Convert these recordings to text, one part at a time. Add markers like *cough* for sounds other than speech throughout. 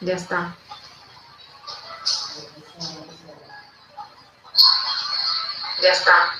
Ya está. Ya está.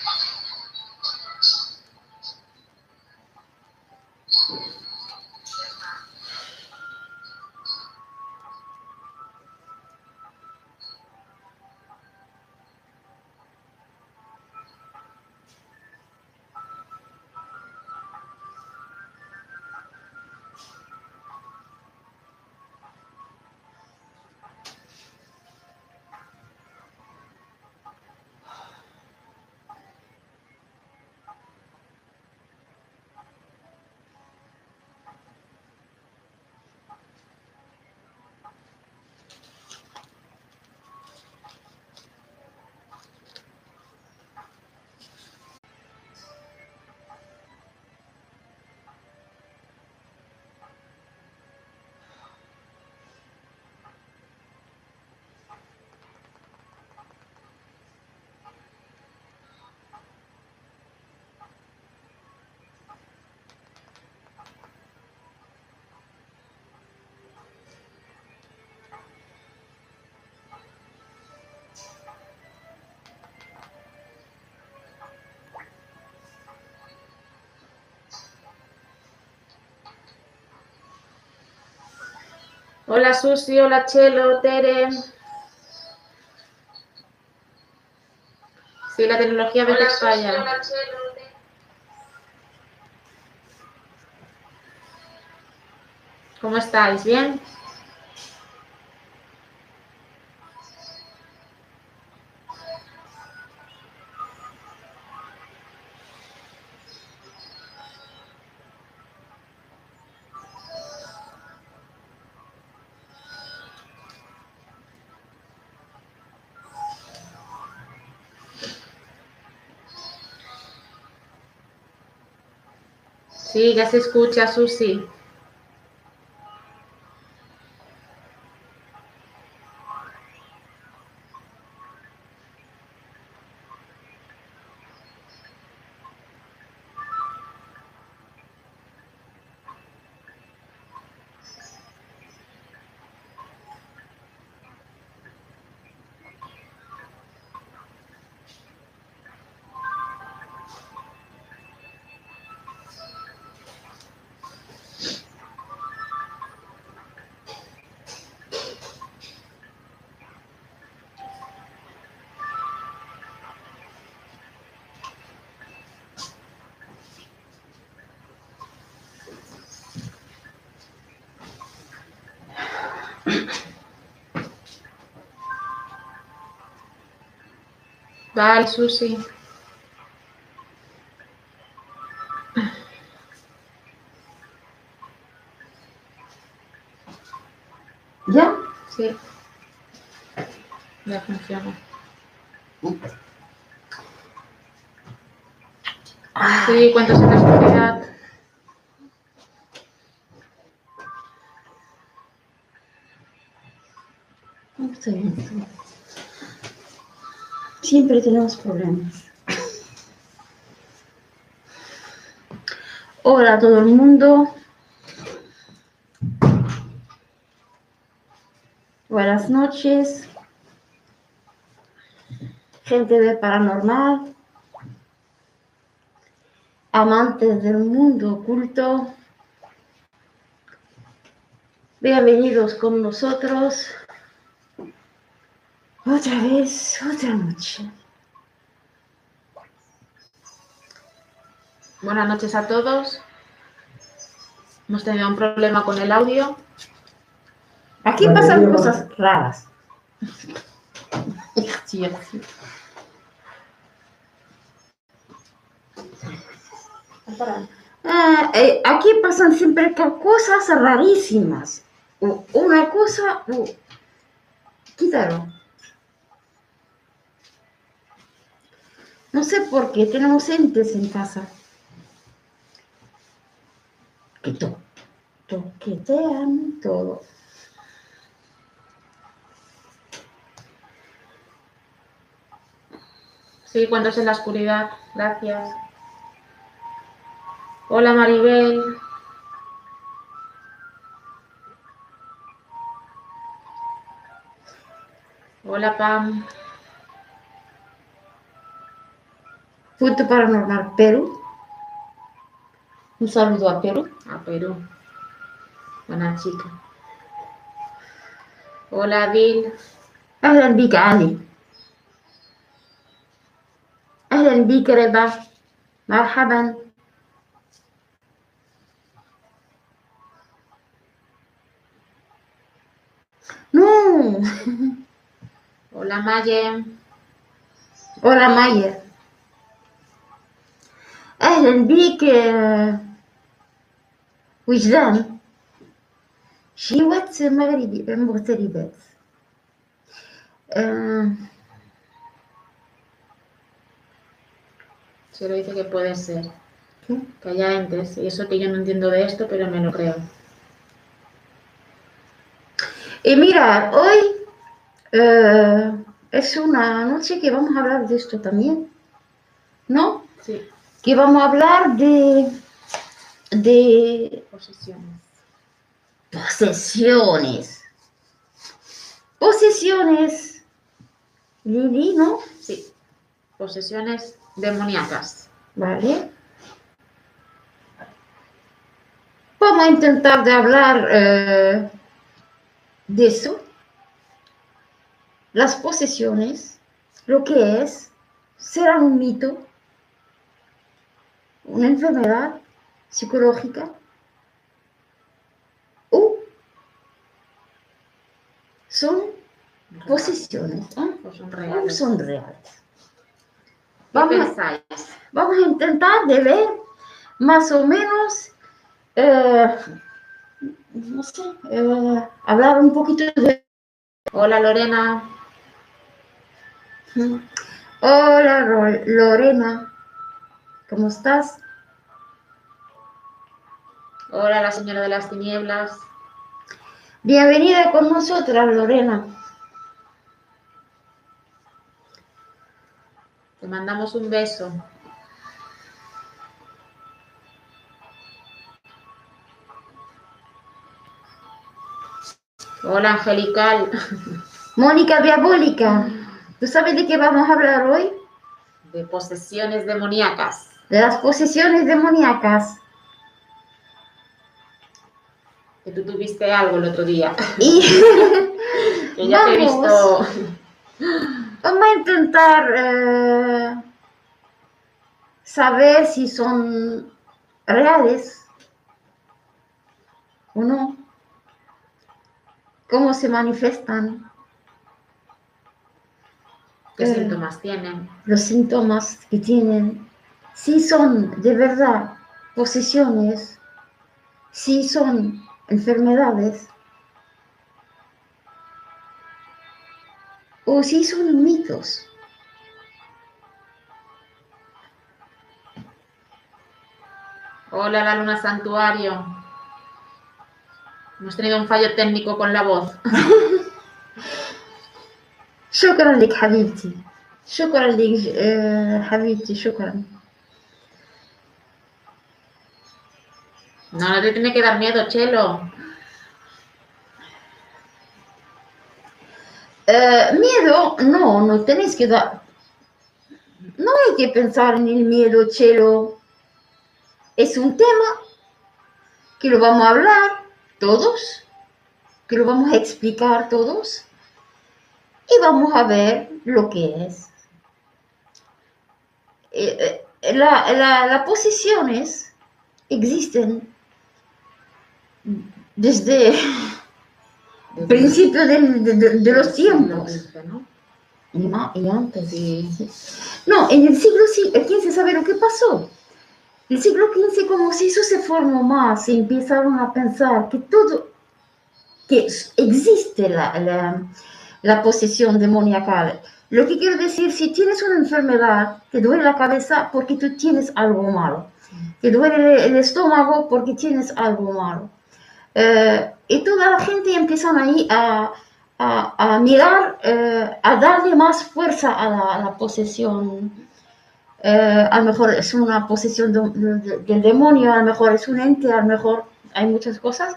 Hola Susi, hola Chelo, Tere. Sí, la tecnología a veces falla. ¿Cómo estáis? ¿Bien? Sí, ya se escucha, Susi. Vale, Susi. ¿Ya? Sí. Ya funciona. Sí, cuánto es Siempre tenemos problemas. Hola a todo el mundo. Buenas noches. Gente de paranormal. Amantes del mundo oculto. Bienvenidos con nosotros. Otra vez, otra noche. Buenas noches a todos. Hemos tenido un problema con el audio. Aquí pasan cosas raras. *laughs* Sí, sí. Ah, eh, aquí pasan siempre co- cosas rarísimas. Una cosa, u- quítalo. No sé por qué tenemos entes en casa. Que to toquetean todo. Sí, cuando es en la oscuridad. Gracias. Hola Maribel. Hola, Pam. Punto Paranormal Perú. Un saludo a Perú. A Perú. Buena chica. Hola, Bill. أهلا بيك علي أهلا بيك رضا مرحبا No, Hola, Maye. hola Maya أهلا بيك آه، وجدان شيوات مغربي مغتربات آه، Solo dice que puede ser. ¿qué? Que haya entes. Y eso que yo no entiendo de esto, pero me lo creo. Y mira, hoy eh, es una noche que vamos a hablar de esto también, ¿no? Sí. Que vamos a hablar de, de Posesiones. posesiones. Posesiones, Lili, ¿no? Sí. Posesiones demoníacas. Vale. Vamos a intentar de hablar eh, de eso. Las posesiones, lo que es, serán un mito, una enfermedad psicológica o son posesiones ¿eh? O son o reales. son reales. ¿Qué Vamos a-? Vamos a intentar de ver más o menos, eh, no sé, eh, hablar un poquito de... Hola, Lorena. Hola Lorena, ¿cómo estás? Hola, la señora de las tinieblas. Bienvenida con nosotras Lorena. Te mandamos un beso. Hola, Angelical. Mónica Diabólica, ¿tú sabes de qué vamos a hablar hoy? De posesiones demoníacas. De las posesiones demoníacas. Que tú tuviste algo el otro día. Y *laughs* Que ya te he Vamos. visto. vamos a intentar eh, saber si son reales o no, cómo se manifiestan ¿Qué Eh. síntomas tienen? los síntomas que tienen, si son de verdad posesiones, si son enfermedades o si son mitos. Hola, la luna santuario. Hemos tenido un fallo técnico con la voz. شكرا لك حبيبتي شكرا لك آه، حبيبتي شكرا No, no te tiene que dar miedo, Chelo. Eh, miedo, no, no tenéis que dar. No hay que pensar en el miedo, Chelo. Es un tema que lo vamos a hablar todos, que lo vamos a explicar todos y vamos a ver lo que es. Eh, eh, la- la- las posiciones existen desde el principio del- de, de- de los tiempos. ¿no? Y antes. Sí. No, en el siglo XV, ¿sabe lo que pasó? El siglo XV, como si eso se formó más, y empezaron a pensar que todo, que existe la, la, la posesión demoníaca. Lo que quiero decir, si tienes una enfermedad, te duele la cabeza porque tú tienes algo malo. Te duele el estómago porque tienes algo malo. Eh, y toda la gente empiezan ahí a, a, a mirar, eh, a darle más fuerza a la, a la posesión. Eh, a lo mejor es una posesión de- de- del demonio, a lo mejor es un ente, a lo mejor hay muchas cosas.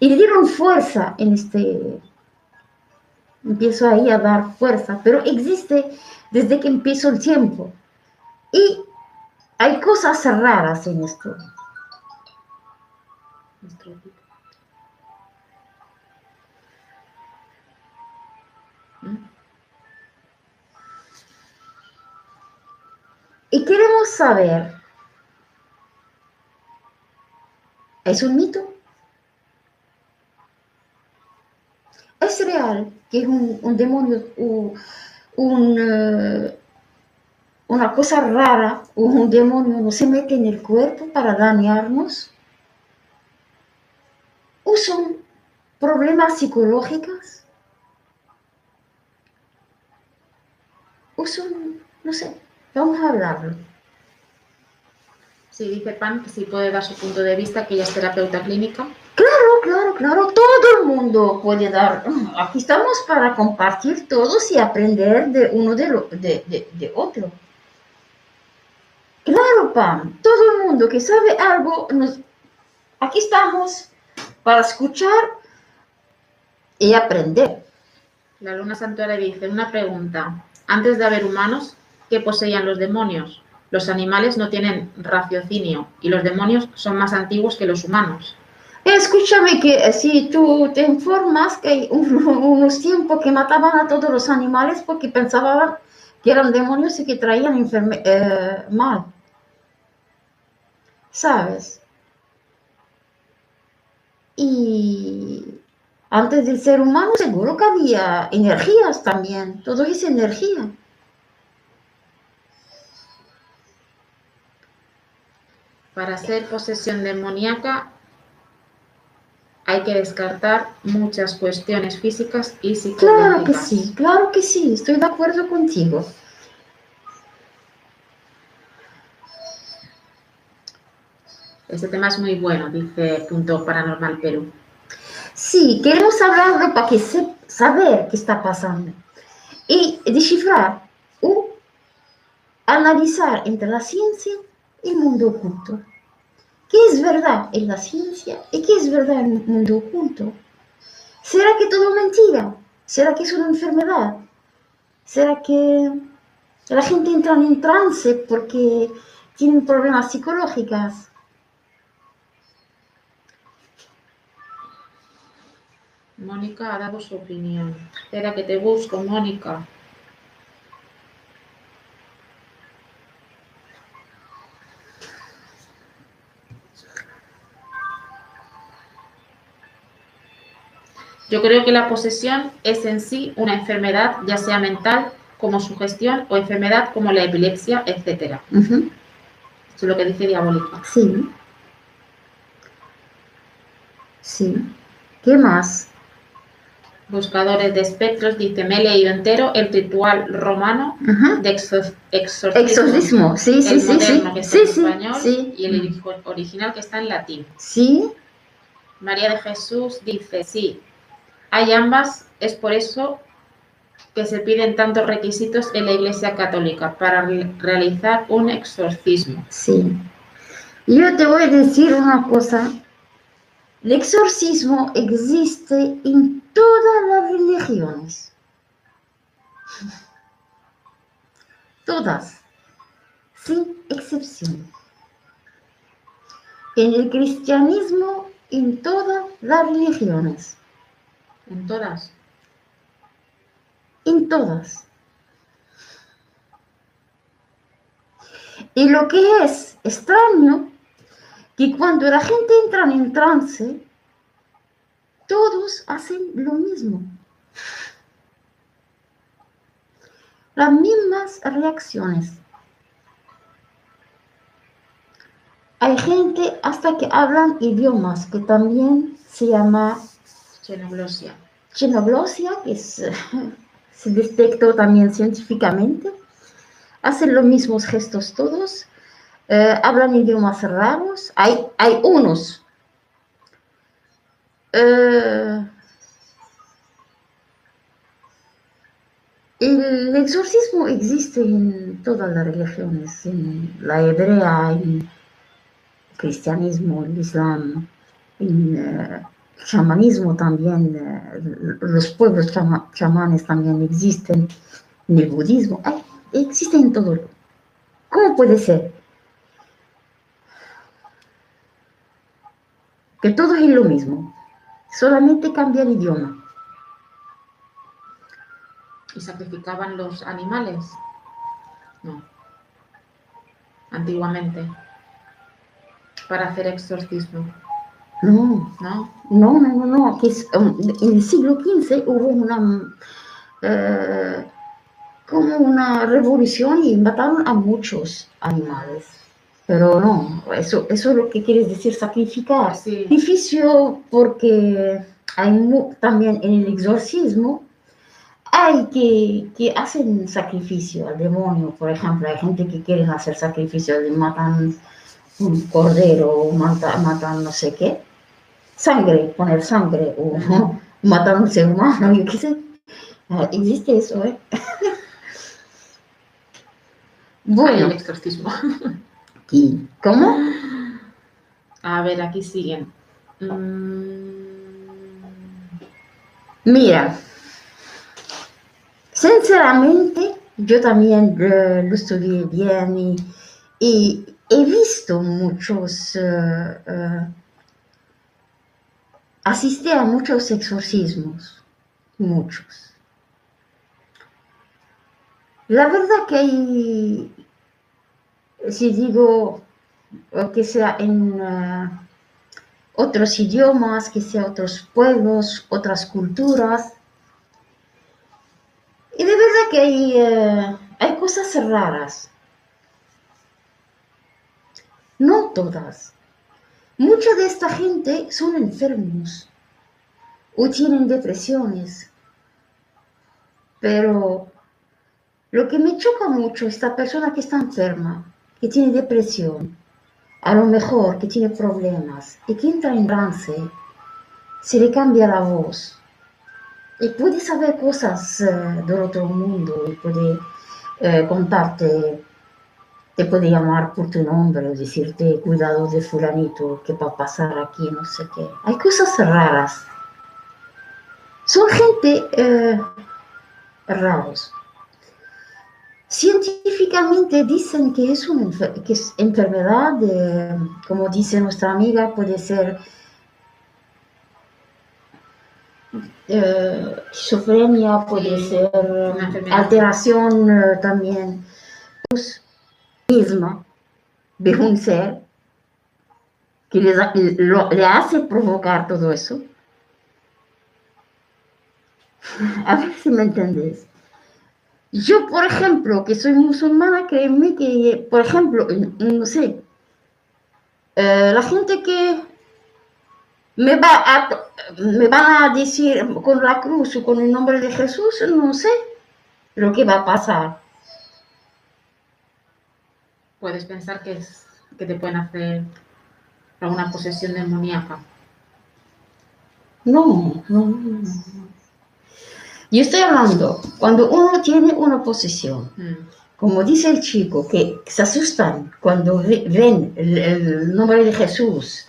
Y le dieron fuerza en este, empiezo ahí a dar fuerza, pero existe desde que empiezo el tiempo. Y hay cosas raras en esto. Y queremos saber, ¿es un mito? ¿Es real que es un, demonio, un, eh, una cosa rara, un demonio no se mete en el cuerpo para dañarnos? ¿O son problemas psicológicos? ¿O son, no sé, Vamos a hablarlo. Sí, dice Pan que sí puede dar su punto de vista, que ella es terapeuta clínica. Claro, claro, claro, todo el mundo puede dar. Aquí estamos para compartir todos y aprender de uno de, de, otro. Claro, Pam, todo el mundo que sabe algo, aquí estamos para escuchar y aprender. La luna santuaria dice, una pregunta, antes de haber humanos, que poseían los demonios. Los animales no tienen raciocinio y los demonios son más antiguos que los humanos. Escúchame que eh, si tú te informas que hay unos *laughs* tiempos que mataban a todos los animales porque pensaban que eran demonios y que traían eh, mal. ¿Sabes? Y antes del ser humano seguro que había energías también. Todo es energía. Para ser posesión demoníaca hay que descartar muchas cuestiones físicas y psicológicas. Claro que sí, claro que sí, estoy de acuerdo contigo. Este tema es muy bueno, dice Punto Paranormal Perú. Sí, queremos hablarlo para que se, saber qué está pasando y descifrar o analizar entre la ciencia el mundo oculto. ¿Qué es verdad en la ciencia y qué es verdad en el mundo oculto? ¿Será que todo es mentira? ¿Será que es una enfermedad? ¿Será que la gente entra en trance porque tienen problemas psicológicos? Mónica ha dado su opinión. Espera que te busco, Mónica. Yo creo que la posesión es en sí una enfermedad, ya sea mental como sugestión o enfermedad como la epilepsia, etc. Esto es lo que dice Diabólica. Sí. Sí. ¿Qué más? Buscadores de espectros, dice, me he leído entero el ritual romano de exorcismo. Exorcismo, sí, sí, sí. sí. que está en español y el original que está en latín. Sí. María de Jesús dice, sí, hay ambas, es por eso que se piden tantos requisitos en la Iglesia Católica para realizar un exorcismo. Sí. Yo te voy a decir una cosa. El exorcismo existe en todas las religiones. Todas, sin excepción. En el cristianismo, en todas las religiones. En todas. En todas. Y lo que es extraño, que cuando la gente entra en trance, todos hacen lo mismo. Las mismas reacciones. Hay gente hasta que hablan idiomas, que también se llama Xenoglosia. Xenoglosia, que *laughs* se detectó también científicamente. Hacen los mismos gestos todos. Eh, hablan idiomas raros. Hay, hay unos. Eh, el exorcismo existe en todas las religiones, en la hebrea, en el cristianismo, el islam, en eh, chamanismo también, eh, los pueblos chamanes también existen, en el budismo, existen en todo. ¿Cómo puede ser? Que todo es lo mismo, solamente cambia el idioma. ¿Y sacrificaban los animales? No. Antiguamente. Para hacer exorcismo. No, no, no, no, no, um, en el siglo XV hubo una, eh, como una revolución y mataron a muchos animales. Pero no, eso, eso es lo que quieres decir, sacrificar. Sacrificio porque hay también en el exorcismo hay que, que hacen sacrificio al demonio, por ejemplo, hay gente que quiere hacer sacrificio, matan un cordero, matan, matan no sé qué, sangre, poner sangre o *laughs* matar a un ser humano, yo qué sé. Ah, existe eso, ¿eh? *laughs* bueno. el exorcismo. ¿Y cómo? A ver, aquí siguen. Mm. Mira, sinceramente, yo también eh, lo estudié bien y, he visto muchos eh, asistí a muchos exorcismos, muchos. La verdad que hay, si digo que sea en uh, otros idiomas, que sea otros pueblos, otras culturas, y de verdad que hay, uh, hay cosas raras. No todas, Mucha de esta gente son enfermos o tienen depresiones. Pero lo que me choca mucho es esta persona que está enferma, que tiene depresión, a lo mejor que tiene problemas y que entra en trance, se le cambia la voz y puede saber cosas eh, del otro mundo y puede eh, contarte te puede llamar por tu nombre o decirte cuidado de fulanito que va a pasar aquí, no sé qué. Hay cosas raras. Son gente eh, raros. Científicamente dicen que es una que es enfermedad, como dice nuestra amiga, puede ser eh, esquizofrenia, puede ser alteración eh, también. Pues, misma de un ser que le hace provocar todo eso. *laughs* A ver si me entendés. Yo, por ejemplo, que soy musulmana, créeme que, por ejemplo, no sé, eh, la gente que me va me van a decir con la cruz o con el nombre de Jesús, no sé lo que va a pasar puedes pensar que, es, que te pueden hacer alguna posesión demoníaca. No, no, no, Yo estoy hablando, cuando uno tiene una posesión, mm. como dice el chico, que se asustan cuando ven el, nombre de Jesús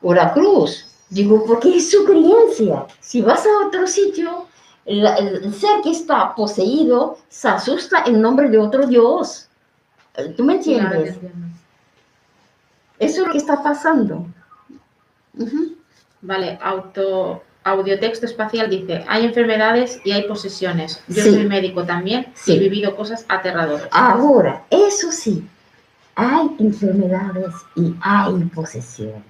o la cruz, digo, porque es su creencia. Si vas a otro sitio, el, el ser que está poseído se asusta en nombre de otro Dios. ¿Tú me entiendes? Eso es lo que está pasando. Vale, auto, audiotexto espacial dice, hay enfermedades y hay posesiones. Yo soy médico también y he vivido cosas aterradoras. Ahora, eso sí, hay enfermedades y hay posesiones.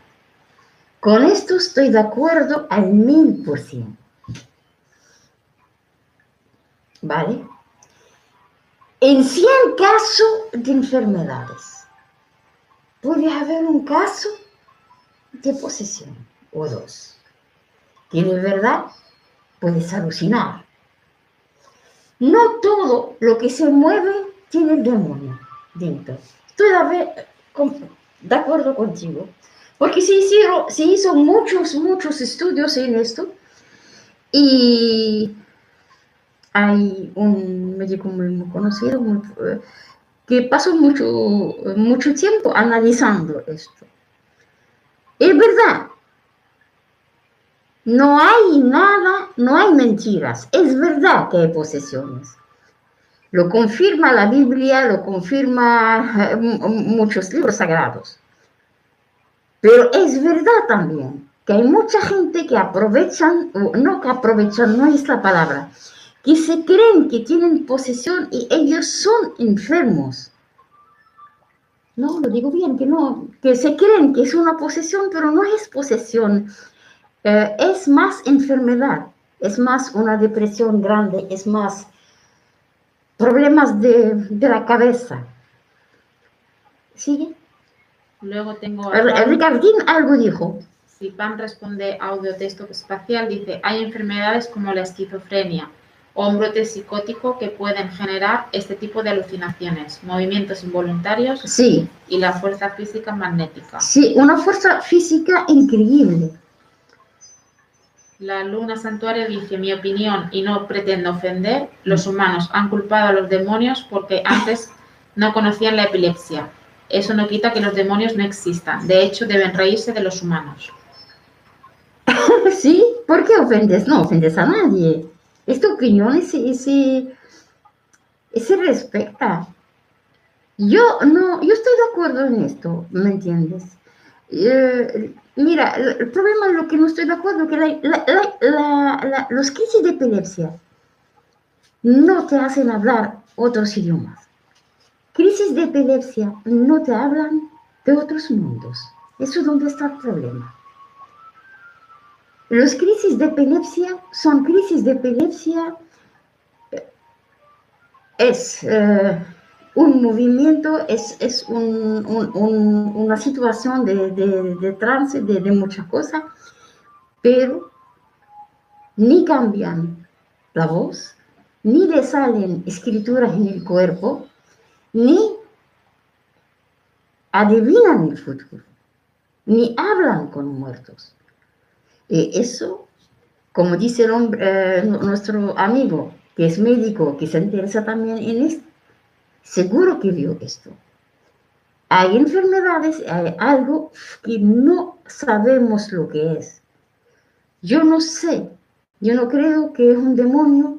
Con esto estoy de acuerdo al mil por ciento. ¿Vale? En 100 casos de enfermedades, puede haber un caso de posesión o dos, de verdad puedes alucinar. No todo lo que se mueve tiene el demonio dentro. Estoy de acuerdo contigo. Porque se, hicieron, se hizo muchos, muchos estudios en esto y hay un médico muy, conocido eh, que pasó mucho, mucho tiempo analizando esto. Es verdad No hay nada, no hay mentiras. Es verdad que hay posesiones. Lo confirma la Biblia, lo confirma eh, muchos libros sagrados. Pero es verdad también que hay mucha gente que aprovechan, no que aprovechan, no es la palabra, que se creen que tienen posesión y ellos son enfermos. No, lo digo bien, que no, que se creen que es una posesión, pero no es posesión. Eh, es más enfermedad, es más una depresión grande, es más problemas de, de la cabeza. ¿Sigue? Luego tengo... Ricardín algo dijo. Si Pam responde audio texto espacial, dice, hay enfermedades como la esquizofrenia, o un brote psicótico que pueden generar este tipo de alucinaciones, movimientos involuntarios sí. y la fuerza física magnética. Sí, una fuerza física increíble. La luna santuario dice, mi opinión, y no pretendo ofender, los humanos han culpado a los demonios porque antes no conocían la epilepsia. Eso no quita que los demonios no existan. De hecho, deben reírse de los humanos. *laughs* ¿Sí? ¿Por qué ofendes? No ofendes a nadie. Esta opinión se, se, respecta. Yo no, yo estoy de acuerdo en esto, ¿me entiendes? Eh, mira, el problema es lo que no estoy de acuerdo que los crisis de epilepsia no te hacen hablar otros idiomas. Crisis de epilepsia no te hablan de otros mundos. Eso es donde está el problema. Los crisis de epilepsia son crisis de epilepsia, es eh, un movimiento, es, es una situación de, trance, de, de muchas cosas, pero ni cambian la voz, ni le salen escrituras en el cuerpo, ni adivinan el futuro, ni hablan con muertos. Y eso, como dice el hombre, eh, nuestro amigo, que es médico, que se interesa también en esto, seguro que vio esto. Hay enfermedades, hay algo que no sabemos lo que es. Yo no sé, yo no creo que es un demonio,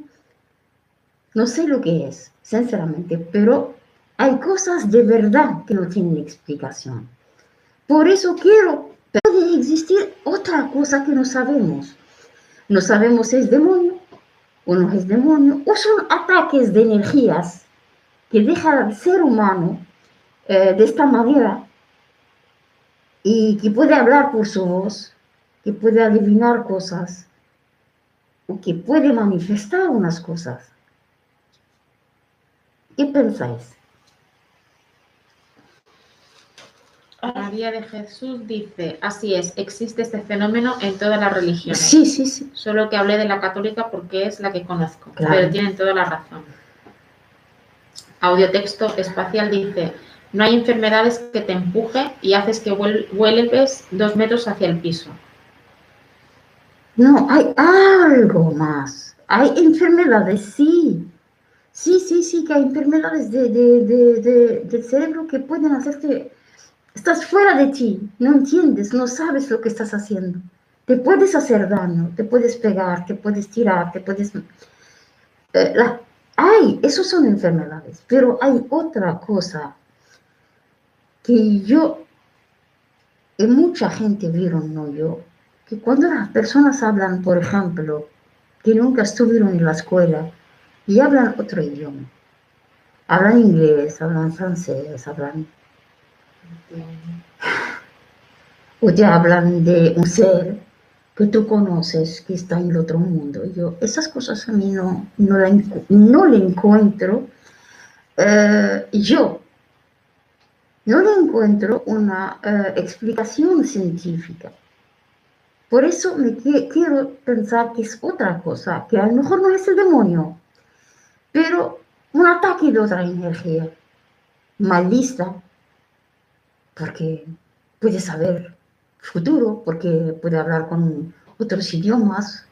no sé lo que es, sinceramente, pero hay cosas de verdad que no tienen explicación. Por eso quiero puede existir otra cosa que no sabemos. No sabemos si es demonio o no es demonio, o son ataques de energías que dejan al ser humano eh, de esta manera y que puede hablar por su voz, que puede adivinar cosas o que puede manifestar unas cosas. ¿Qué pensáis? María de Jesús dice, así es, existe este fenómeno en todas las religiones. Sí, sí, sí. Solo que hablé de la católica porque es la que conozco, pero tienen toda la razón. Audiotexto espacial dice, no hay enfermedades que te empuje y haces que vuelves dos metros hacia el piso. No, hay algo más. Hay enfermedades, sí. Sí, sí, sí, que hay enfermedades del cerebro que pueden hacerte Estás fuera de ti, no entiendes, no sabes lo que estás haciendo. Te puedes hacer daño, te puedes pegar, te puedes tirar, te puedes... Eh, hay, eso son enfermedades, pero hay otra cosa que yo, y mucha gente vieron, no yo, que cuando las personas hablan, por ejemplo, que nunca estuvieron en la escuela y hablan otro idioma, hablan inglés, hablan francés, hablan o te hablan de un ser que tú conoces que está en el otro mundo. Yo, esas cosas a mí no, no, la, no le encuentro. Eh, yo no le encuentro una eh, explicación científica. Por eso me quiero pensar que es otra cosa, que a lo mejor no es el demonio, pero un ataque de otra energía, malista, porque puede saber futuro, porque puede hablar con otros idiomas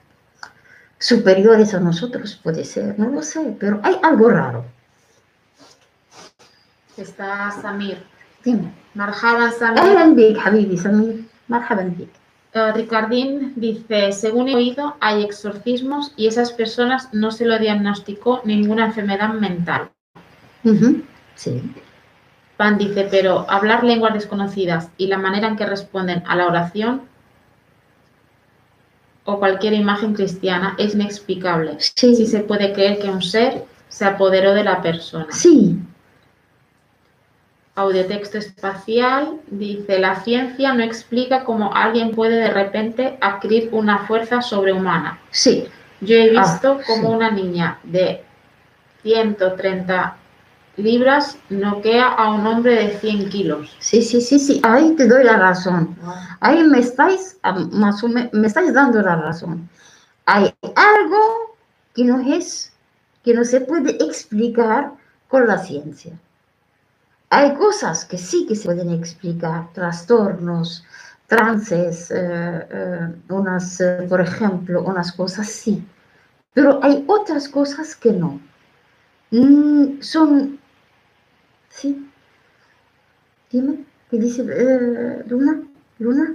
superiores a nosotros, puede ser, no lo sé, pero hay algo raro. Está Samir. Dime. Samir. Ahlan habibi, Samir. Eh, Ricardín dice, según he oído, hay exorcismos y esas personas no se lo diagnosticó ninguna enfermedad mental. Uh. Sí. Pan dice, pero hablar lenguas desconocidas y la manera en que responden a la oración o cualquier imagen cristiana es inexplicable. Sí. Si se puede creer que un ser se apoderó de la persona. Sí. Audiotexto espacial dice, la ciencia no explica cómo alguien puede de repente adquirir una fuerza sobrehumana. Sí. Yo he Ah, visto como sí. una niña de 130 libras noquea a un hombre de 100 kilos. Sí, sí, sí, sí. Ahí te doy la razón. Ahí me estáis, ah, más o me, me estáis dando la razón. Hay algo que no es, que no se puede explicar con la ciencia. Hay cosas que sí que se pueden explicar, trastornos, trances, eh, eh, unas, eh, por ejemplo, unas cosas sí, pero hay otras cosas que no. Mm, son, sí. Dime, ¿qué dice eh, Luna? Luna?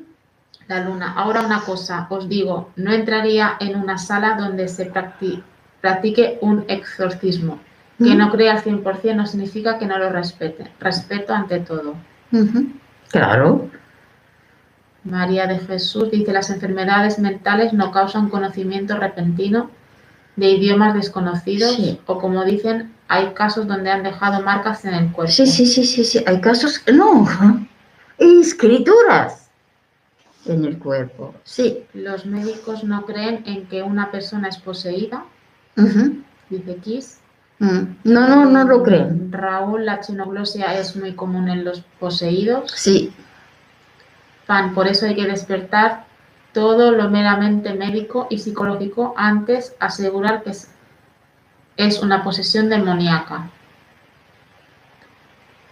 La luna. Ahora una cosa, os digo, no entraría en una sala donde se practi- practique un exorcismo. Que no crea al 100% no significa que no lo respete. Respeto ante todo. Claro. María de Jesús dice, las enfermedades mentales no causan conocimiento repentino de idiomas desconocidos Sí. o como dicen, hay casos donde han dejado marcas en el cuerpo. Sí, sí, sí, sí, sí. Hay casos, no, *laughs* escrituras en el cuerpo. Sí. Los médicos no creen en que una persona es poseída, dice Kiss. mm. No, no, no lo creen. Raúl, la chinoglosia es muy común en los poseídos. Sí, Pan, por eso hay que despertar todo lo meramente médico y psicológico antes asegurar que es, una posesión demoníaca.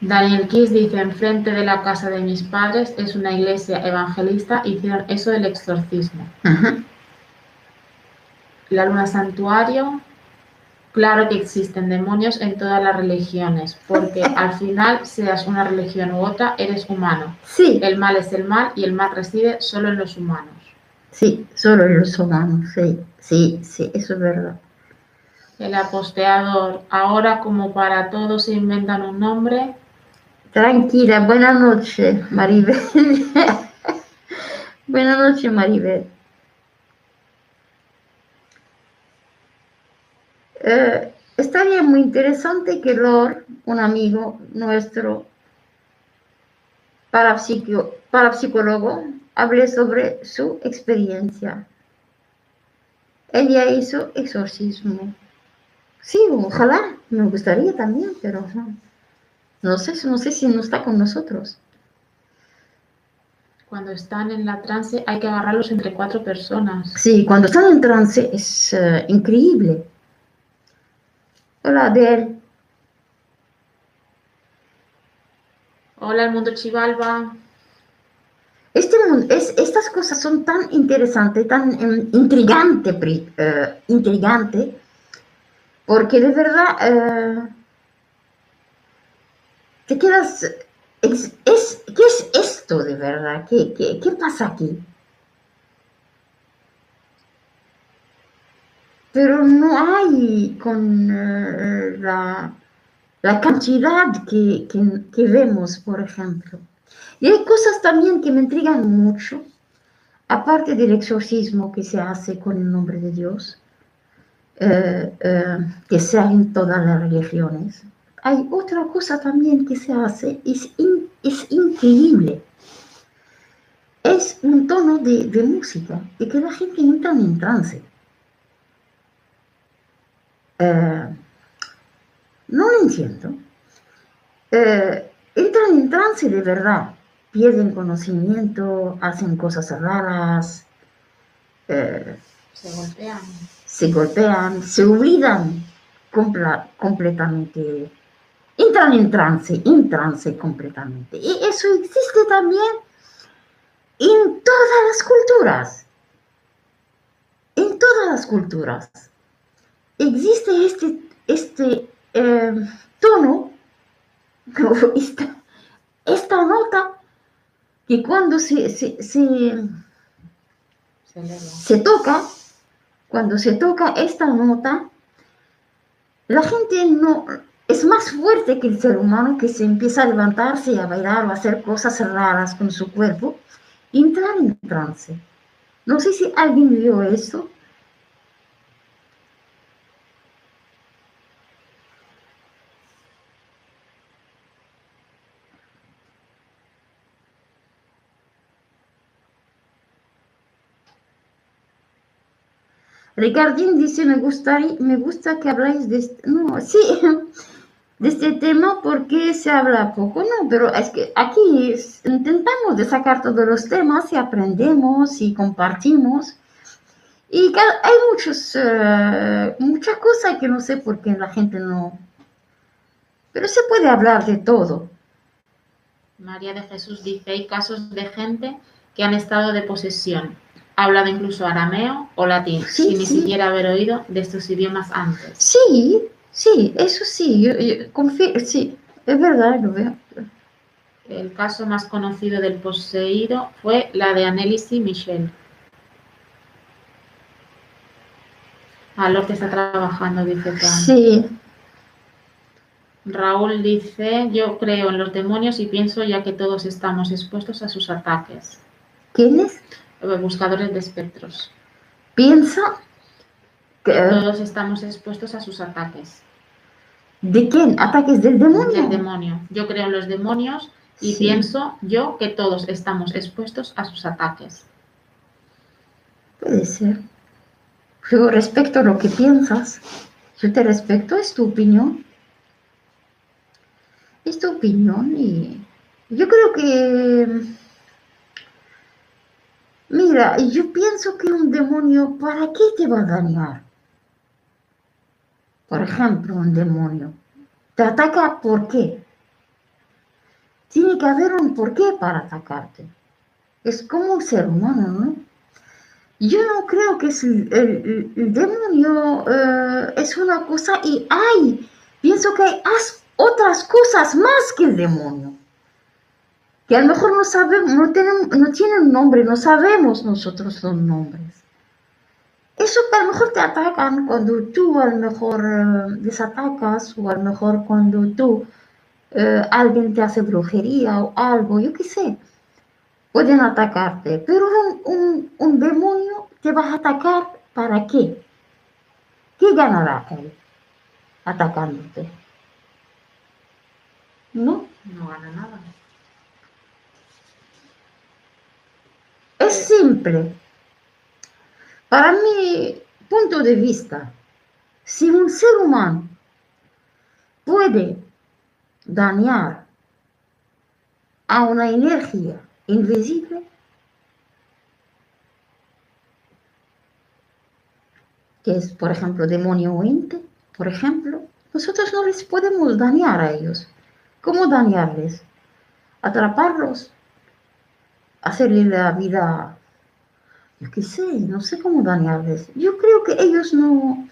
Daniel Kiss dice, enfrente de la casa de mis padres es una iglesia evangelista, hicieron eso del exorcismo. La luna santuario, claro que existen demonios en todas las religiones, porque *laughs* al final, seas una religión u otra, eres humano. sí, El mal es el mal y el mal reside solo en los humanos. sí, solo en los humanos, sí, sí, sí, eso es verdad. El aposteador, ahora como para todos se inventan un nombre, Tranquila, buenas noches, Maribel. *laughs* buenas noches, Maribel. Eh, estaría muy interesante que Lor, un amigo nuestro, parapsicólogo, hable sobre su experiencia. Ella hizo exorcismo. Sí, ojalá, me gustaría también, pero no. Sé, no sé si no está con nosotros. cuando están en la trance hay que agarrarlos entre cuatro personas. Sí, cuando están en trance es eh, increíble. Hola, Adel. Hola, el mundo Chivalba. Este mundo, es, estas cosas son tan interesantes, tan em, intrigante, pri- eh, intrigante, porque de verdad eh, te quedas, ¿qué es esto de verdad? ¿Qué, qué, qué pasa aquí? Pero no hay con eh, la, la cantidad que- que vemos, por ejemplo. Y hay cosas también que me intrigan mucho, aparte del exorcismo que se hace con el nombre de Dios, eh, eh, que se hace en todas las religiones. Hay otra cosa también que se hace, es, es increíble. Es un tono de, de música y que la gente entra en trance. Eh, no lo entiendo. Entran en trance de verdad, pierden conocimiento, hacen cosas raras, Se golpean. Se golpean, se olvidan compla- completamente, entran en trance, en trance completamente. Y eso existe también en todas las culturas, en todas las culturas. Existe este, este eh, tono, esta, esta nota, que cuando se, se, se, se toca, cuando se toca esta nota, la gente no es más fuerte que el ser humano que se empieza a levantarse y a bailar o a hacer cosas raras con su cuerpo entrar en trance. No sé si alguien vio eso. Ricardín dice, me, gustaría, me gusta que habláis de este... No, sí, *laughs* de este tema porque se habla poco, no, pero es que aquí intentamos de sacar todos los temas y aprendemos y compartimos. Y hay muchos, eh, muchas cosas que no sé por qué la gente no... Pero se puede hablar de todo. María de Jesús dice, hay casos de gente que han estado de posesión, ha hablado incluso arameo o latín, Sí, sin ni siquiera haber oído de estos idiomas antes. Sí, sí, eso sí, yo, yo confío, sí, es verdad, lo veo. El caso más conocido del poseído fue la de Annelise Michel. Ah, Lourdes está trabajando, dice Tan. Sí, Raúl dice, yo creo en los demonios y pienso ya que todos estamos expuestos a sus ataques. ¿quién es? Eh, Buscadores de espectros. Piensa que, Todos estamos expuestos a sus ataques. ¿De quién? ¿Ataques del demonio? Del demonio. Yo creo en los demonios y Sí. pienso yo que todos estamos expuestos a sus ataques. Puede ser. Yo respeto lo que piensas. Yo te respeto, es tu opinión. Es tu opinión y yo creo que... Mira, yo pienso que un demonio, ¿para qué te va a dañar? Por ejemplo, un demonio. ¿Te ataca por qué? Tiene que haber un porqué para atacarte. Es como un ser humano, ¿no? Yo no creo que el, demonio eh, es una cosa y hay, pienso que hay as- otras cosas más que el demonio. Que a lo mejor no sabemos, no, tenemos, no tienen nombre, no sabemos nosotros los nombres. Eso que a lo mejor te atacan cuando tú a lo mejor eh, desatacas o a lo mejor cuando tú eh, alguien te hace brujería o algo, yo qué sé pueden atacarte, pero un, un- un demonio te va a atacar ¿para qué? ¿Qué ganará él atacándote? ¿No? No gana nada. Es simple. Para mi punto de vista, si un ser humano puede dañar a una energía invisible, que es, por ejemplo, demonio o ente, por ejemplo, nosotros no les podemos dañar a ellos. ¿Cómo dañarles? Atraparlos, hacerle la vida, yo qué sé, no sé cómo dañarles. Yo creo que ellos no,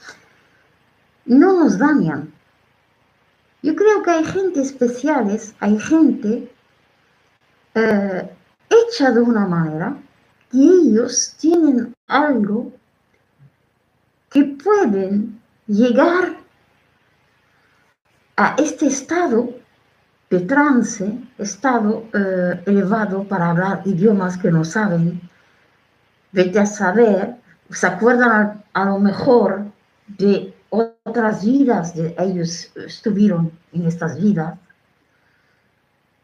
no nos dañan. Yo creo que hay gente especiales, hay gente eh, hecha de una manera que ellos tienen algo que pueden llegar a este estado de trance, estado eh, elevado para hablar idiomas que no saben, vete a saber, se acuerdan a, lo mejor de otras vidas, de ellos estuvieron en estas vidas,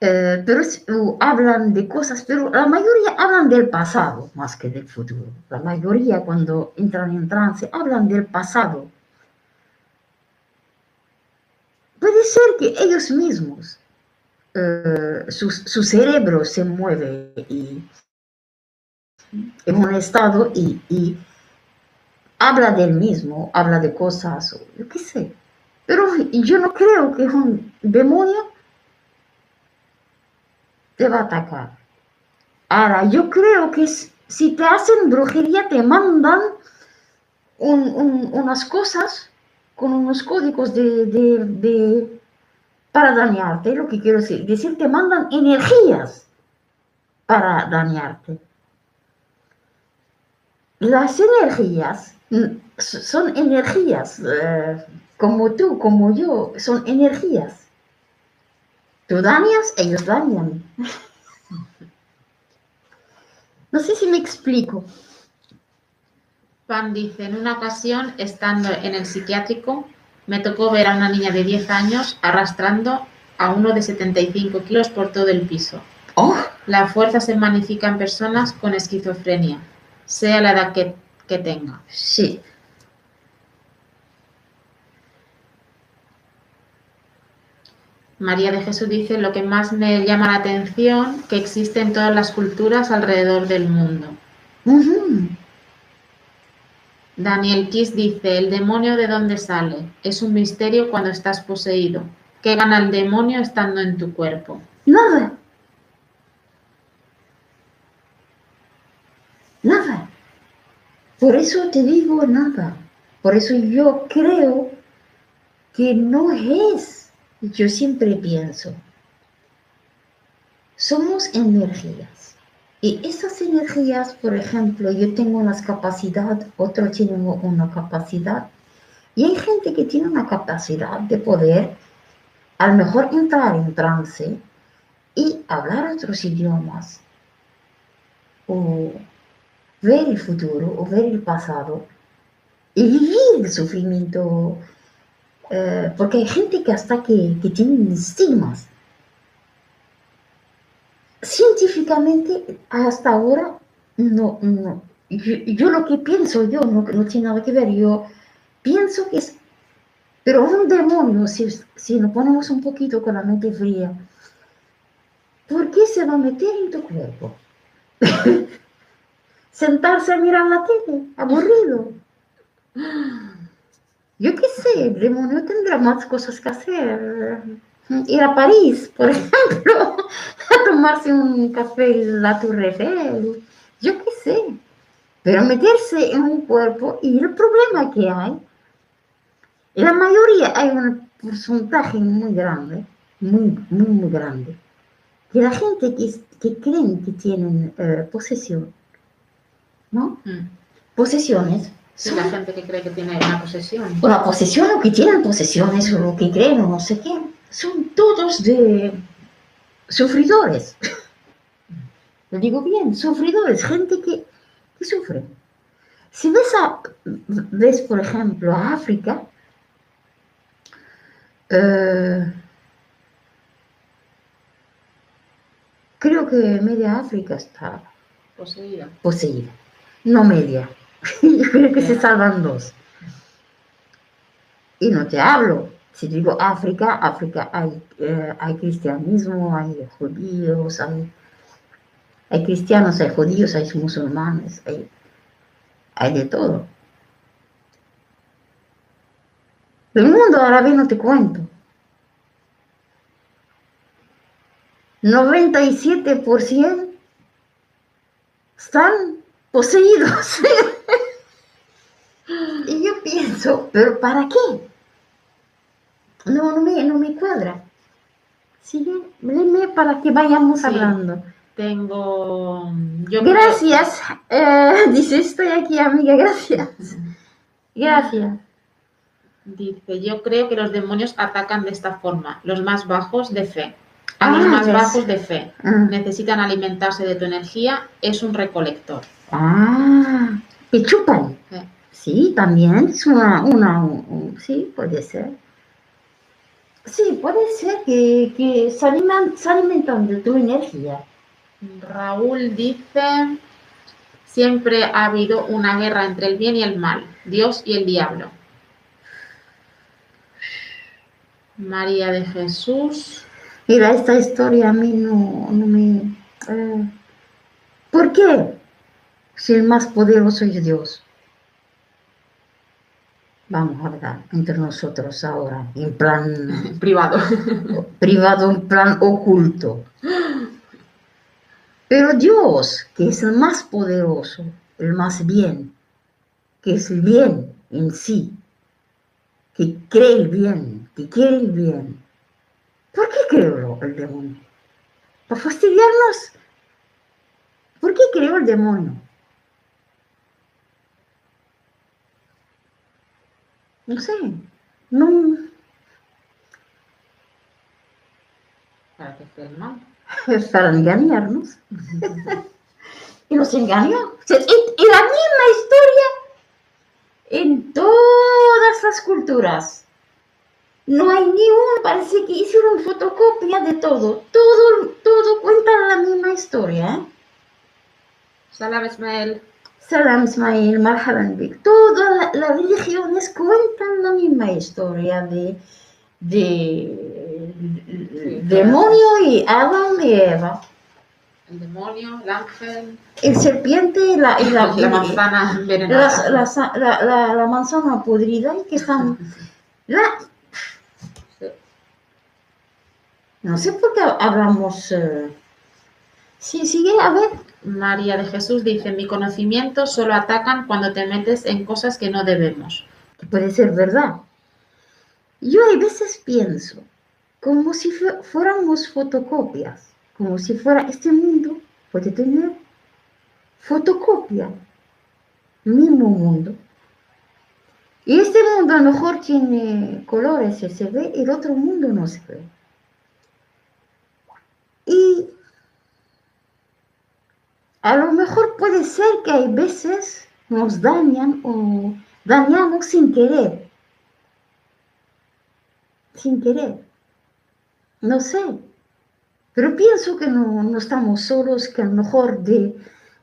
eh, pero hablan de cosas, pero la mayoría hablan del pasado más que del futuro. La mayoría cuando entran en trance hablan del pasado. Puede ser que ellos mismos, eh, su, su cerebro se mueve y, en un estado y, y habla del mismo, habla de cosas, yo qué sé. Pero yo no creo que un demonio te va a atacar. Ahora, yo creo que si te hacen brujería, te mandan un- un- unas cosas con unos códigos de- de- para dañarte. Lo que quiero decir, decir, mandan energías para dañarte. las energías son energías, eh, como tú, como yo, son energías. Tú dañas, ellos dañan. No sé si me explico. Pan dice, en una ocasión, estando en el psiquiátrico, me tocó ver a una niña de 10 años arrastrando a uno de 75 kilos por todo el piso. Oh, La fuerza se magnifica en personas con esquizofrenia, sea la edad que, que tenga. sí. María de Jesús dice, lo que más me llama la atención, que existe en todas las culturas alrededor del mundo. Ujú. Daniel Kiss dice, el demonio de dónde sale. Es un misterio cuando estás poseído. ¿Qué gana el demonio estando en tu cuerpo? Nada. Nada. Por eso te digo nada. Por eso yo creo que no es. Yo siempre pienso. Somos energías. Y esas energías, por ejemplo, yo tengo una capacidad, otro tiene una capacidad. Y hay gente que tiene una capacidad de poder, a lo mejor entrar en trance y hablar otros idiomas, o ver el futuro, o ver el pasado, y vivir el sufrimiento, eh, porque hay gente que hasta que, que tienen estigmas. Científicamente, hasta ahora, no, no. Yo, yo lo que pienso yo no, no tiene nada que ver, yo pienso que es, pero un demonio, si, si nos ponemos un poquito con la mente fría, ¿por qué se va a meter en tu cuerpo? *laughs* Sentarse a mirar la tele, aburrido. Yo qué sé, el demonio tendrá más cosas que hacer. Ir a París, por *laughs* ejemplo, tomarse un café en la Eiffel. Yo qué sé. Pero meterse en un cuerpo y el problema que hay, la mayoría hay un porcentaje muy grande, muy, muy, muy grande, que la gente que, que creen que tienen eh, posesión, ¿no? Mm. Posesiones. Sí, la gente que cree que tiene una posesión. O la posesión, o que tienen posesiones, o lo que creen, o no sé qué, son todos de sufridores. *laughs* Lo digo bien, sufridores, gente que, que sufre. Si ves, a, ves, por ejemplo, a África, eh, creo que media África está Poseída. poseída, no media. *laughs* Yo creo que se salvan dos. Y no te hablo, si digo África, África hay, eh, hay cristianismo, hay judíos, hay, cristianos, hay judíos, hay musulmanes, hay, de todo. El mundo árabe no te cuento. 97% están poseídos. *laughs* y yo pienso, ¿pero para qué? No, no me, no me cuadra. Sigue, léeme para que vayamos Sí. hablando. Tengo. Yo creo- Gracias. Eh, *laughs* dice, estoy aquí, amiga, gracias. Gracias. Dice, yo creo que los demonios atacan de esta forma, los más bajos de fe. A Ah, los más ves. bajos de fe. Ah, Necesitan alimentarse de tu energía, es un recolector. Ah, que chupan. Eh, Sí, también es una, una un- un- sí, puede ser. Sí, puede ser que, que se, alimentan, se alimentan de tu energía. Raúl dice, siempre ha habido una guerra entre el bien y el mal, Dios y el diablo. María de Jesús, Mira, esta historia a mí no, no me... eh, ¿Por qué? Si el más poderoso es Dios. Vamos a hablar entre nosotros ahora, en plan *laughs* privado. privado, en plan oculto. Pero Dios, que es el más poderoso, el más bien, que es el bien en sí, que cree el bien, que quiere el bien, ¿por qué creó el demonio? ¿Para fastidiarnos? ¿Por qué creó el demonio? No sé, no, Para que estés mal. es para engañarnos. *laughs* y nos engañó. Y la misma historia en todas las culturas. No hay ni uno, parece que hicieron fotocopia de todo. Todo, todo cuenta la misma historia. ¿eh? Salam Ismael. Salam Ismail, Marhaban Bik. Todas la- las religiones cuentan la misma historia de, de, Sí, demonio y Adán y Eva. El demonio, el ángel, El serpiente y la, y la, *laughs* la manzana envenenada. la, manzana podrida y que están... *laughs* la- no sé por qué hablamos... eh, Sí, sigue, a ver. María de Jesús dice, mi conocimiento solo atacan cuando te metes en cosas que no debemos. puede ser verdad. Yo a veces pienso como si fu- fuéramos fotocopias, como si fuera este mundo puede tener fotocopia, mismo mundo. Y este mundo a lo mejor tiene colores y se ve, el otro mundo no se ve. Y a lo mejor puede ser que hay veces nos dañan o dañamos sin querer. Sin querer. No sé. Pero pienso que no, no estamos solos, que a lo mejor de,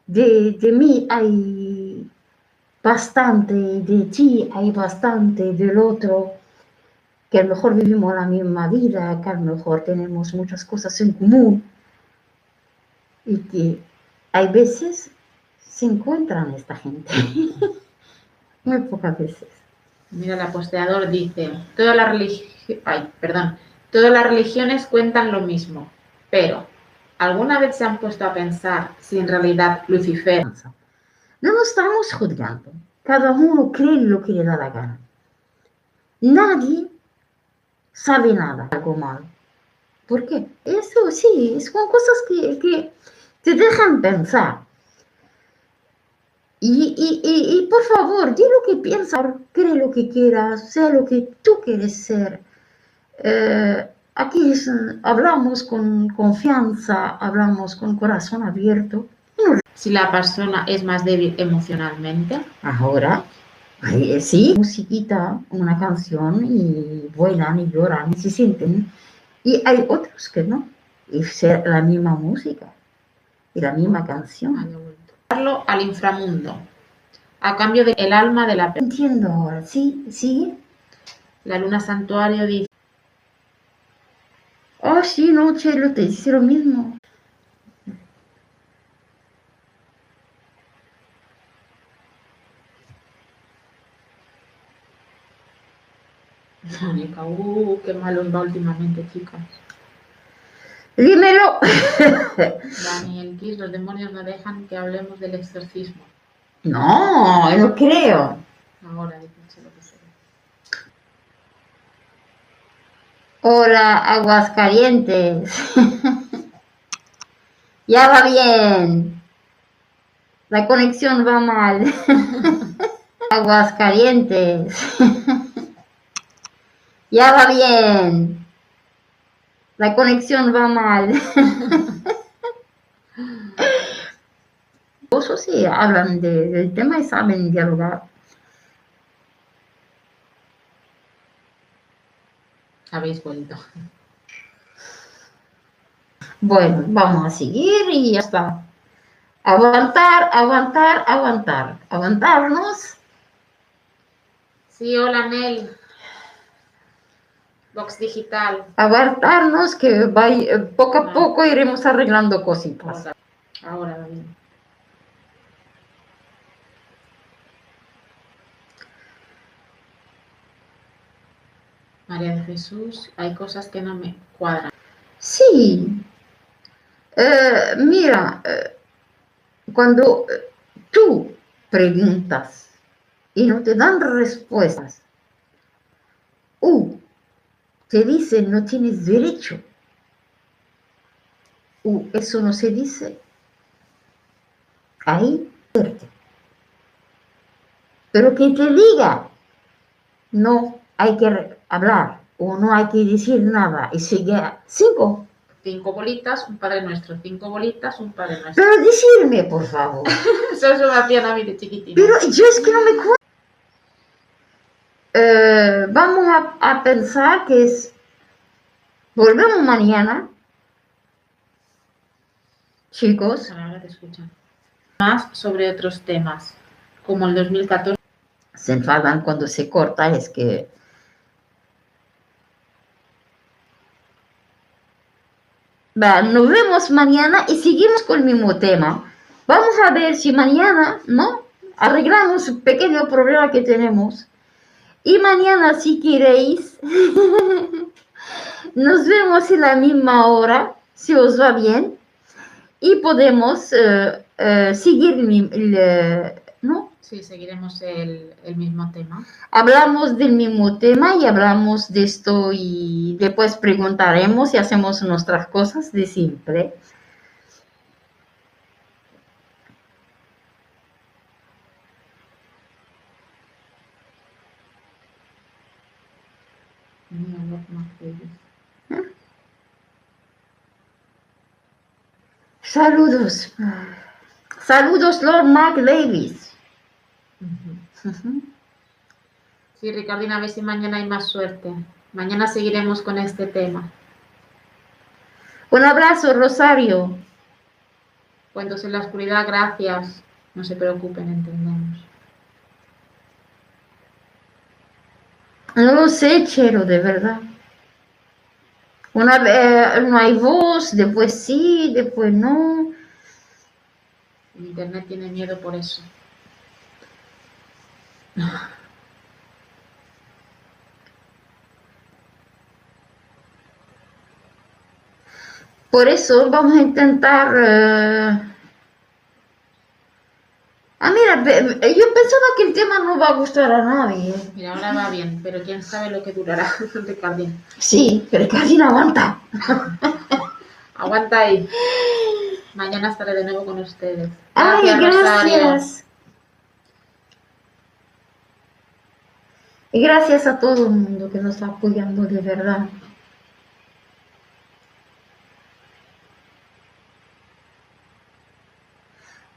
de, de mí hay bastante, de ti hay bastante, del otro, que a lo mejor vivimos la misma vida, que a lo mejor tenemos muchas cosas en común y que hay veces se encuentran esta gente. *laughs* Muy pocas veces. Mira, el aposteador dice, todas las religi- ay, perdón, todas las religiones cuentan lo mismo, pero ¿alguna vez se han puesto a pensar si en realidad Lucifer No nos estamos juzgando. Cada uno cree lo que le da la gana. Nadie sabe nada, algo malo. ¿Por qué? Eso sí, son cosas que, que te dejan pensar. Y, por favor, di lo que piensas, cree lo que quieras, sea lo que tú quieres ser. Eh, aquí es, hablamos con confianza, hablamos con corazón abierto. si la persona es más débil emocionalmente? Ahora, eh, sí, musiquita, una canción y vuelan y lloran y se sienten. Y hay otros que no. Y ser la misma música la misma canción. Llevarlo al inframundo, a cambio del alma de la persona. Entiendo ahora, sí, sigue. La luna santuario dice, Oh, sí, no, Chelo, te dice lo mismo. Mónica, uh, qué malo va últimamente, chicas. Dímelo. Daniel Kiss, los demonios no dejan que hablemos del exorcismo. no, no creo. Ahora, díganse lo que sea. Hola, Aguascalientes. *laughs* ya va bien. La conexión va mal. *laughs* Aguascalientes. *laughs* ya va bien. La conexión va mal. *laughs* Eso sí, hablan de- del tema y saben dialogar. Habéis vuelto. Bueno, vamos a seguir y ya está. Aguantar, aguantar, aguantar. Aguantarnos. Sí, hola, Nel. Vox Digital. Aguantarnos que va, eh, poco a poco iremos arreglando cositas. Ahora bien. María de Jesús, hay cosas que no me cuadran. Sí. Eh, mira, eh, cuando eh, tú preguntas y no te dan respuestas, o te dicen no tienes derecho, eso no se dice, ahí fuerte. Pero que te diga no hay que hablar o no hay que decir nada y sigue cinco. Cinco bolitas, un Padre Nuestro. Cinco bolitas, un Padre Nuestro. Pero decirme, por favor. *laughs* Eso me hacían a mí de chiquitina. Pero yo es que no me cuento. Eh, vamos a, a pensar que es. Volvemos mañana. Chicos, Ahora, ahora te escuchan. Más sobre otros temas, como el 2014. se enfadan cuando se corta, es que. Va, nos vemos mañana y seguimos con el mismo tema. Vamos a ver si mañana, ¿no? Arreglamos un pequeño problema que tenemos. Y mañana, si queréis, *laughs* nos vemos en la misma hora, si os va bien. Y podemos eh, eh, seguir, el eh, ¿no? Sí, seguiremos el, el mismo tema. Hablamos del mismo tema y hablamos de esto y después preguntaremos y hacemos nuestras cosas de siempre. Mira, Lord Mercedes. Saludos. Saludos, Lord Mark Davis. Sí, Ricardina, a ver si mañana hay más suerte. Mañana seguiremos con este tema. Un abrazo, Rosario. Cuentos en la oscuridad, gracias. No se preocupen, entendemos. No lo sé, Chero, de verdad. Una vez no hay voz, después sí, después no. Internet tiene miedo por eso. Por eso vamos a intentar. eh, Ah, mira, yo pensaba que el tema no va a gustar a nadie. Mira, ahora va bien, pero quién sabe lo que durará, *laughs* Ricardina. Sí, pero casi no aguanta. *laughs* Aguanta ahí. Mañana estaré de nuevo con ustedes. Ay, Rosario. gracias. Y gracias a todo el mundo que nos está apoyando de verdad.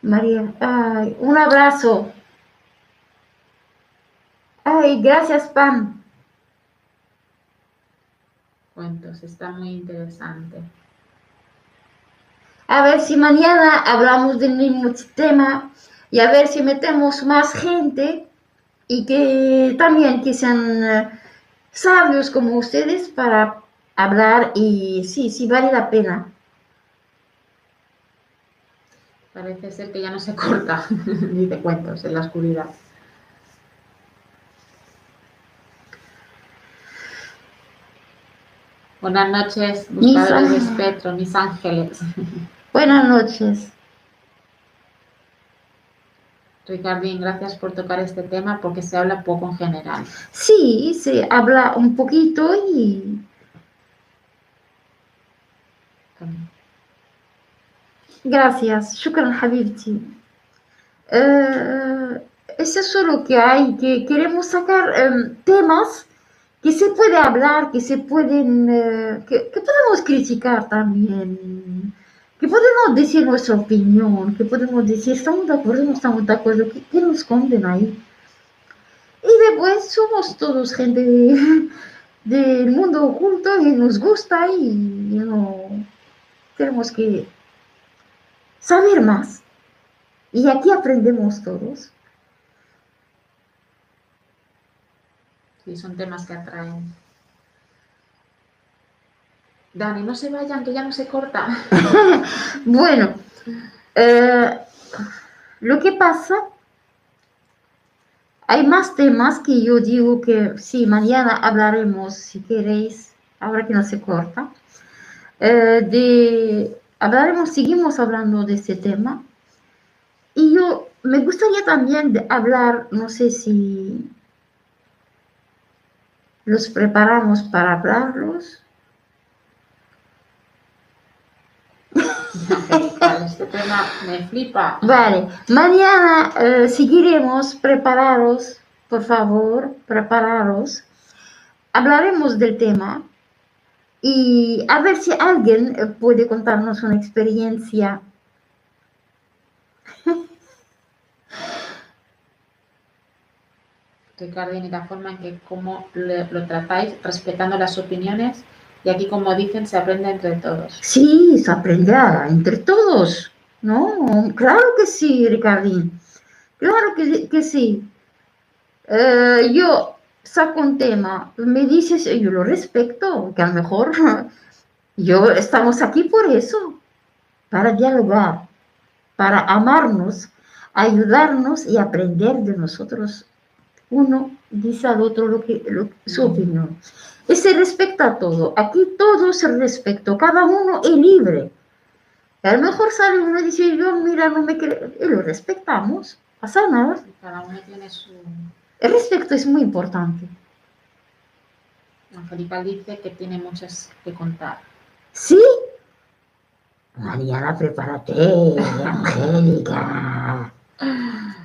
María, ay, un abrazo. Ay, gracias, Pam. Cuentos, está muy interesante. A ver si mañana hablamos del mismo tema y a ver si metemos más gente y que también que sean eh, sabios como ustedes para hablar y sí, sí vale la pena. Parece ser que ya no se *laughs* corta, dice cuentos en la oscuridad. Buenas noches, Mis buscadores de espectro, mis ángeles. *laughs* Buenas noches. Ricardín, gracias por tocar este tema porque se habla poco en general. Sí, se habla un poquito y gracias. Shukran, Habibti. Eh, es eso lo que hay, que queremos sacar em, temas que se puede hablar, que se pueden, eh, que, que podemos criticar también, que podemos decir nuestra opinión, que podemos decir estamos de acuerdo, no estamos de acuerdo, que, que nos esconden ahí. Y después somos todos gente de- *laughs* del mundo oculto y nos gusta y no tenemos que saber más. Y aquí aprendemos todos. Sí, son temas que atraen. Dani, no se vayan, que ya no se corta. *laughs* Bueno, eh, lo que pasa, hay más temas que yo digo que sí, mañana hablaremos, si queréis, ahora que no se corta, eh, de, hablaremos, seguimos hablando de este tema. Y yo me gustaría también de hablar, no sé si los preparamos para hablarlos. *laughs* Este tema me flipa. Vale, mañana eh, seguiremos preparados por favor, prepararos. Hablaremos del tema y a ver si alguien eh, puede contarnos una experiencia. *laughs* Ricardo, y la forma en que cómo lo, lo tratáis, respetando las opiniones, y aquí, como dicen, se aprende entre todos. Sí, se aprende entre todos, ¿no? Claro que sí, Ricardín. Claro que, que sí. Eh, yo saco un tema, me dices, yo lo respeto, que a lo mejor *laughs* yo estamos aquí por eso, para dialogar, para amarnos, ayudarnos y aprender de nosotros. Uno dice al otro lo que, lo- su opinión. Y se respeta todo. Aquí todo se respeta. Cada uno es libre. A lo mejor sale uno y dice, yo, mira, no me creo. Y lo respetamos. Pasa nada. Cada uno tiene su... El respeto es muy importante. Angelical dice que tiene muchas que contar. ¿Sí? Mariana, prepárate, Angélica.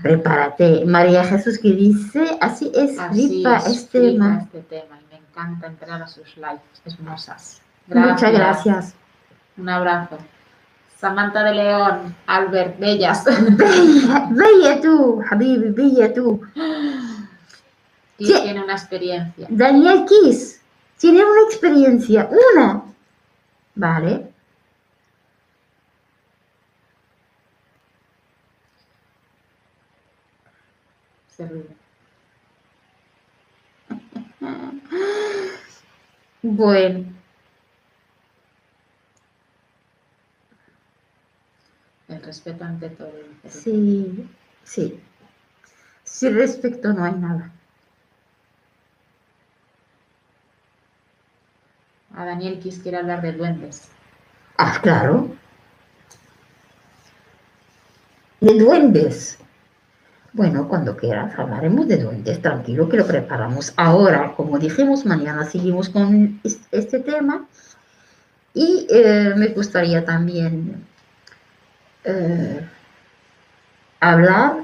Prepárate. María Jesús que dice, así es, Así flipa es, este flipa tema. este tema y me encanta entrar a sus lives hermosas. Muchas gracias. Un abrazo. Samantha de León, Albert, bellas. Bella, bella tú, Habibi, bella tú. Y tiene una experiencia. Daniel Kiss tiene una experiencia, una. Vale. Se ríe. Bueno, El respeto ante todo. sí, sí. Sin respecto no hay nada. A Daniel Kiss quiere hablar de duendes. Ah, claro. De duendes. Bueno, cuando quieras hablaremos de duendes, tranquilo que lo preparamos. Ahora, como dijimos, mañana seguimos con es- este tema. Y eh, me gustaría también eh, hablar,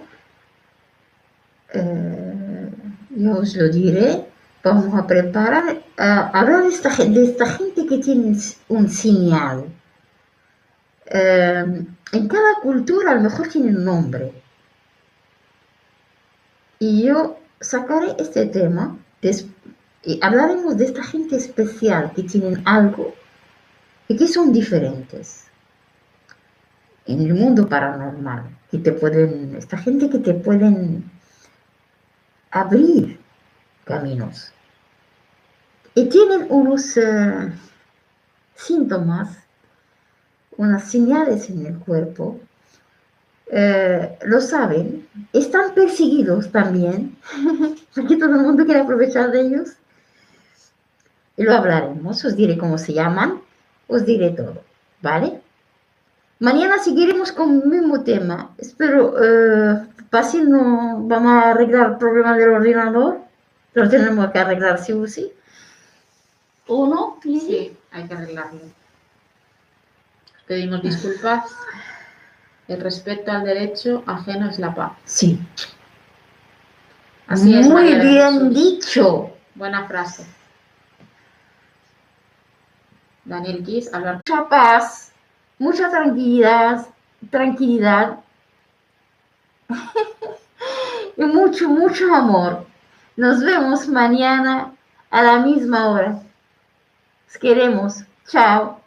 eh, yo os lo diré, vamos a preparar, a hablar de esta, de esta gente que tiene un señal. Eh, en cada cultura a lo mejor tiene un nombre. Y yo sacaré este tema y hablaremos de esta gente especial que tienen algo y que son diferentes en el mundo paranormal, que te pueden, esta gente que te pueden abrir caminos. Y tienen unos eh, síntomas, unas señales en el cuerpo, eh, lo saben, están perseguidos también, *laughs* porque todo el mundo quiere aprovechar de ellos. Y lo hablaremos, os diré cómo se llaman, os diré todo, ¿vale? Mañana seguiremos con el mismo tema. Espero, eh, fácil, no vamos a arreglar el problema del ordenador. Lo tenemos que arreglar sí o sí. ¿O no? Sí, hay que arreglarlo. Pedimos disculpas. El respeto al derecho ajeno es la paz. Sí. Así es, Muy bien dicho. Buena frase. Daniel Kiss, hablar Mucha paz, mucha tranquilidad, tranquilidad *laughs* y mucho, mucho amor. Nos vemos mañana a la misma hora. Os queremos. Chao.